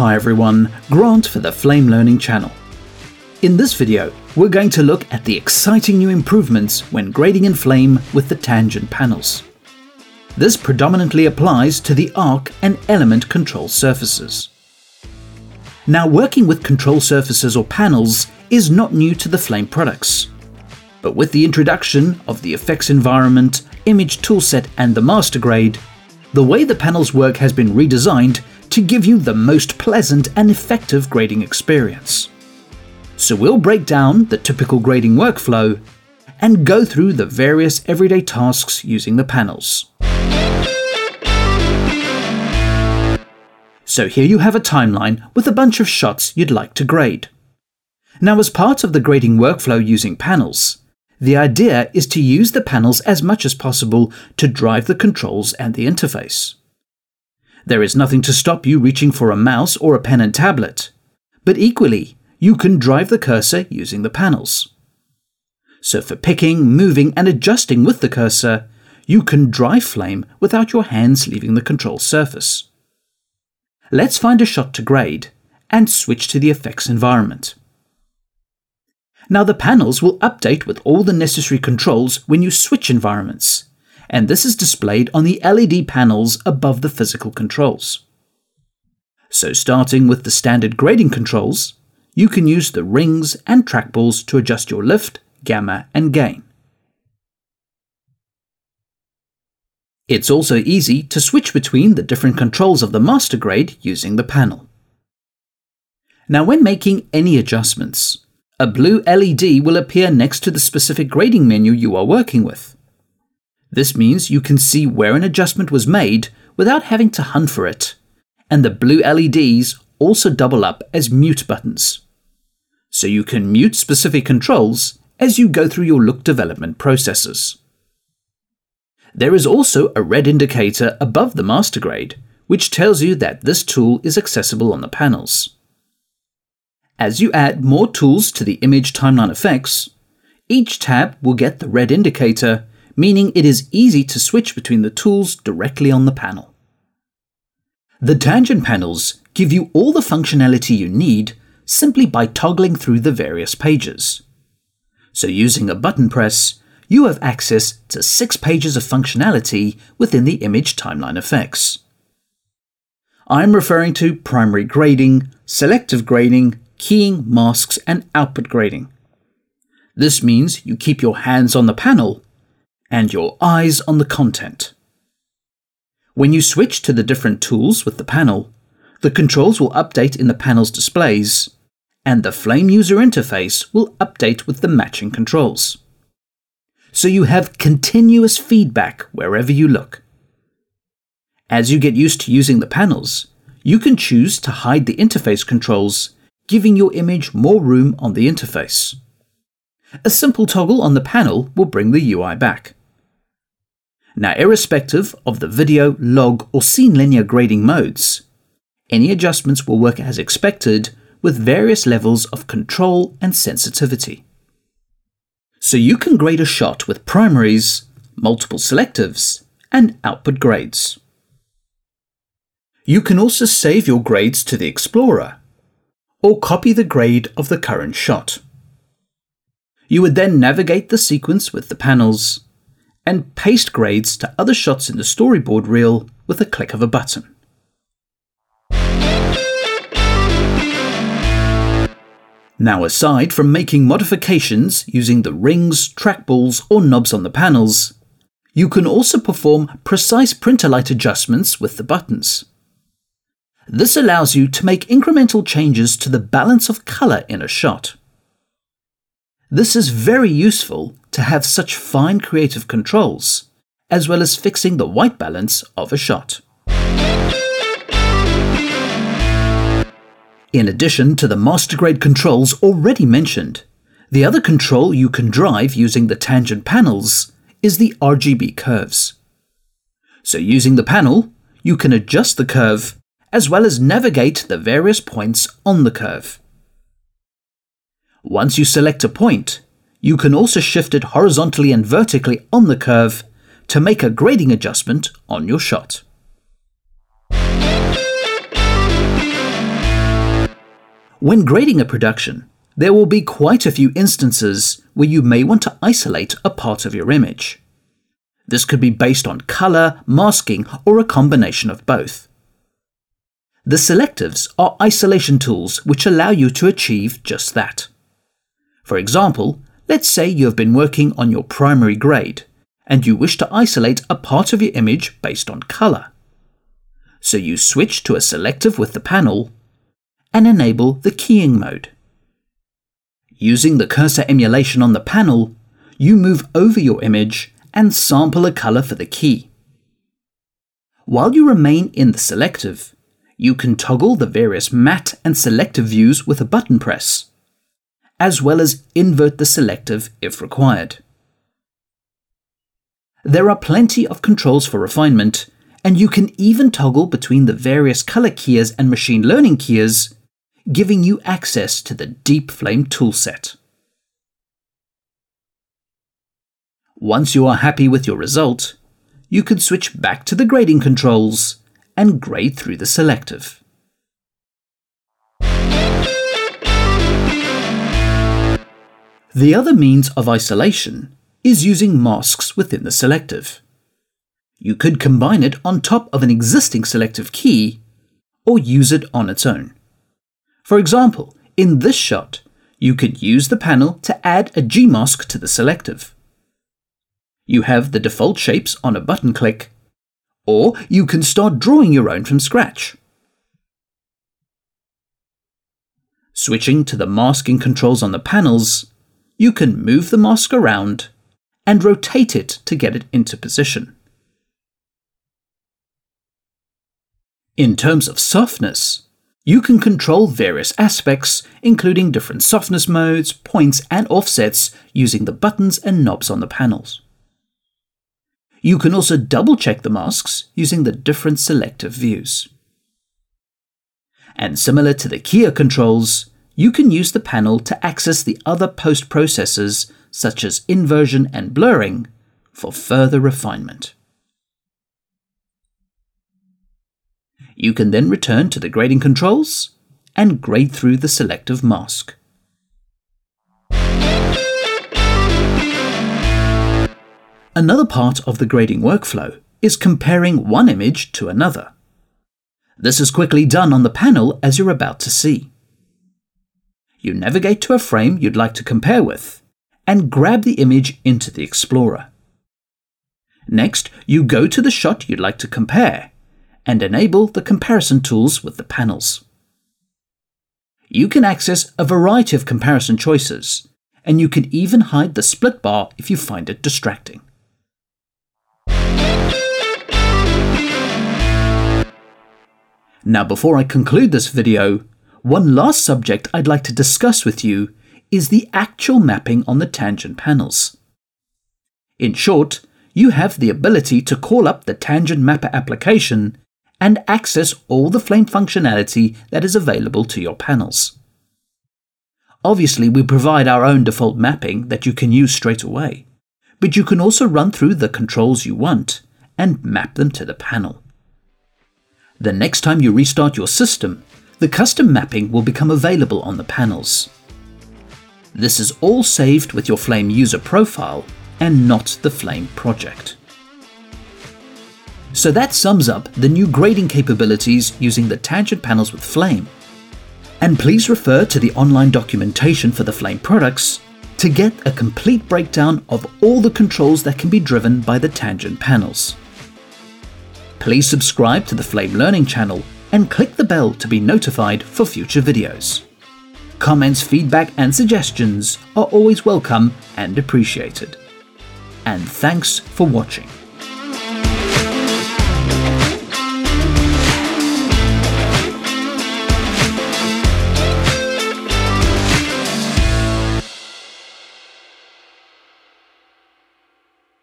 Hi everyone, Grant for the Flame Learning channel. In this video, we're going to look at the exciting new improvements when grading in Flame with the tangent panels. This predominantly applies to the arc and element control surfaces. Now working with control surfaces or panels is not new to the Flame products. But with the introduction of the effects environment, image toolset and the master grade, the way the panels work has been redesigned to give you the most pleasant and effective grading experience. So we'll break down the typical grading workflow and go through the various everyday tasks using the panels. So here you have a timeline with a bunch of shots you'd like to grade. Now as part of the grading workflow using panels, the idea is to use the panels as much as possible to drive the controls and the interface. There is nothing to stop you reaching for a mouse or a pen and tablet, but equally, you can drive the cursor using the panels. So for picking, moving and adjusting with the cursor, you can drive Flame without your hands leaving the control surface. Let's find a shot to grade and switch to the effects environment. Now the panels will update with all the necessary controls when you switch environments, and this is displayed on the LED panels above the physical controls. So starting with the standard grading controls, you can use the rings and trackballs to adjust your lift, gamma and gain. It's also easy to switch between the different controls of the master grade using the panel. Now when making any adjustments, a blue LED will appear next to the specific grading menu you are working with. This means you can see where an adjustment was made without having to hunt for it, and the blue LEDs also double up as mute buttons. So you can mute specific controls as you go through your look development processes. There is also a red indicator above the master grade, which tells you that this tool is accessible on the panels. As you add more tools to the image timeline effects, each tab will get the red indicator meaning it is easy to switch between the tools directly on the panel. The tangent panels give you all the functionality you need simply by toggling through the various pages. So using a button press, you have access to six pages of functionality within the image timeline effects. I'm referring to primary grading, selective grading, keying, masks, and output grading. This means you keep your hands on the panel and your eyes on the content. When you switch to the different tools with the panel, the controls will update in the panel's displays, and the Flame user interface will update with the matching controls. So you have continuous feedback wherever you look. As you get used to using the panels, you can choose to hide the interface controls, giving your image more room on the interface. A simple toggle on the panel will bring the UI back. Now, irrespective of the video, log, or scene linear grading modes, any adjustments will work as expected with various levels of control and sensitivity. So you can grade a shot with primaries, multiple selectives, and output grades. You can also save your grades to the Explorer, or copy the grade of the current shot. You would then navigate the sequence with the panels and paste grades to other shots in the storyboard reel with a click of a button. Now aside from making modifications using the rings, trackballs or knobs on the panels, you can also perform precise printer light adjustments with the buttons. This allows you to make incremental changes to the balance of colour in a shot. This is very useful to have such fine creative controls, as well as fixing the white balance of a shot. In addition to the master grade controls already mentioned, the other control you can drive using the tangent panels is the RGB curves. So using the panel, you can adjust the curve as well as navigate the various points on the curve. Once you select a point, you can also shift it horizontally and vertically on the curve to make a grading adjustment on your shot. When grading a production, there will be quite a few instances where you may want to isolate a part of your image. This could be based on color, masking, or a combination of both. The selectives are isolation tools which allow you to achieve just that. For example, let's say you have been working on your primary grade and you wish to isolate a part of your image based on color. So you switch to a selective with the panel and enable the keying mode. Using the cursor emulation on the panel, you move over your image and sample a color for the key. While you remain in the selective, you can toggle the various matte and selective views with a button press, as well as invert the selective if required. There are plenty of controls for refinement, and you can even toggle between the various color keyers and machine learning keyers, giving you access to the Deep Flame toolset. Once you are happy with your result, you can switch back to the grading controls and grade through the selective. The other means of isolation is using masks within the selective. You could combine it on top of an existing selective key or use it on its own. For example, in this shot, you could use the panel to add a G-mask to the selective. You have the default shapes on a button click, or you can start drawing your own from scratch. Switching to the masking controls on the panels, you can move the mask around and rotate it to get it into position. In terms of softness, you can control various aspects, including different softness modes, points, and offsets using the buttons and knobs on the panels. You can also double check the masks using the different selective views. And similar to the keyer controls, you can use the panel to access the other post processes such as inversion and blurring for further refinement. You can then return to the grading controls and grade through the selective mask. Another part of the grading workflow is comparing one image to another. This is quickly done on the panel as you're about to see. You navigate to a frame you'd like to compare with and grab the image into the Explorer. Next, you go to the shot you'd like to compare and enable the comparison tools with the panels. You can access a variety of comparison choices, and you can even hide the split bar if you find it distracting. Now before I conclude this video, one last subject I'd like to discuss with you is the actual mapping on the tangent panels. In short, you have the ability to call up the Tangent Mapper application and access all the Flame functionality that is available to your panels. Obviously, we provide our own default mapping that you can use straight away, but you can also run through the controls you want and map them to the panel. The next time you restart your system, the custom mapping will become available on the panels. This is all saved with your Flame user profile and not the Flame project. So that sums up the new grading capabilities using the tangent panels with Flame. And please refer to the online documentation for the Flame products to get a complete breakdown of all the controls that can be driven by the tangent panels. Please subscribe to the Flame Learning channel and click the bell to be notified for future videos. Comments, feedback, and suggestions are always welcome and appreciated. And thanks for watching.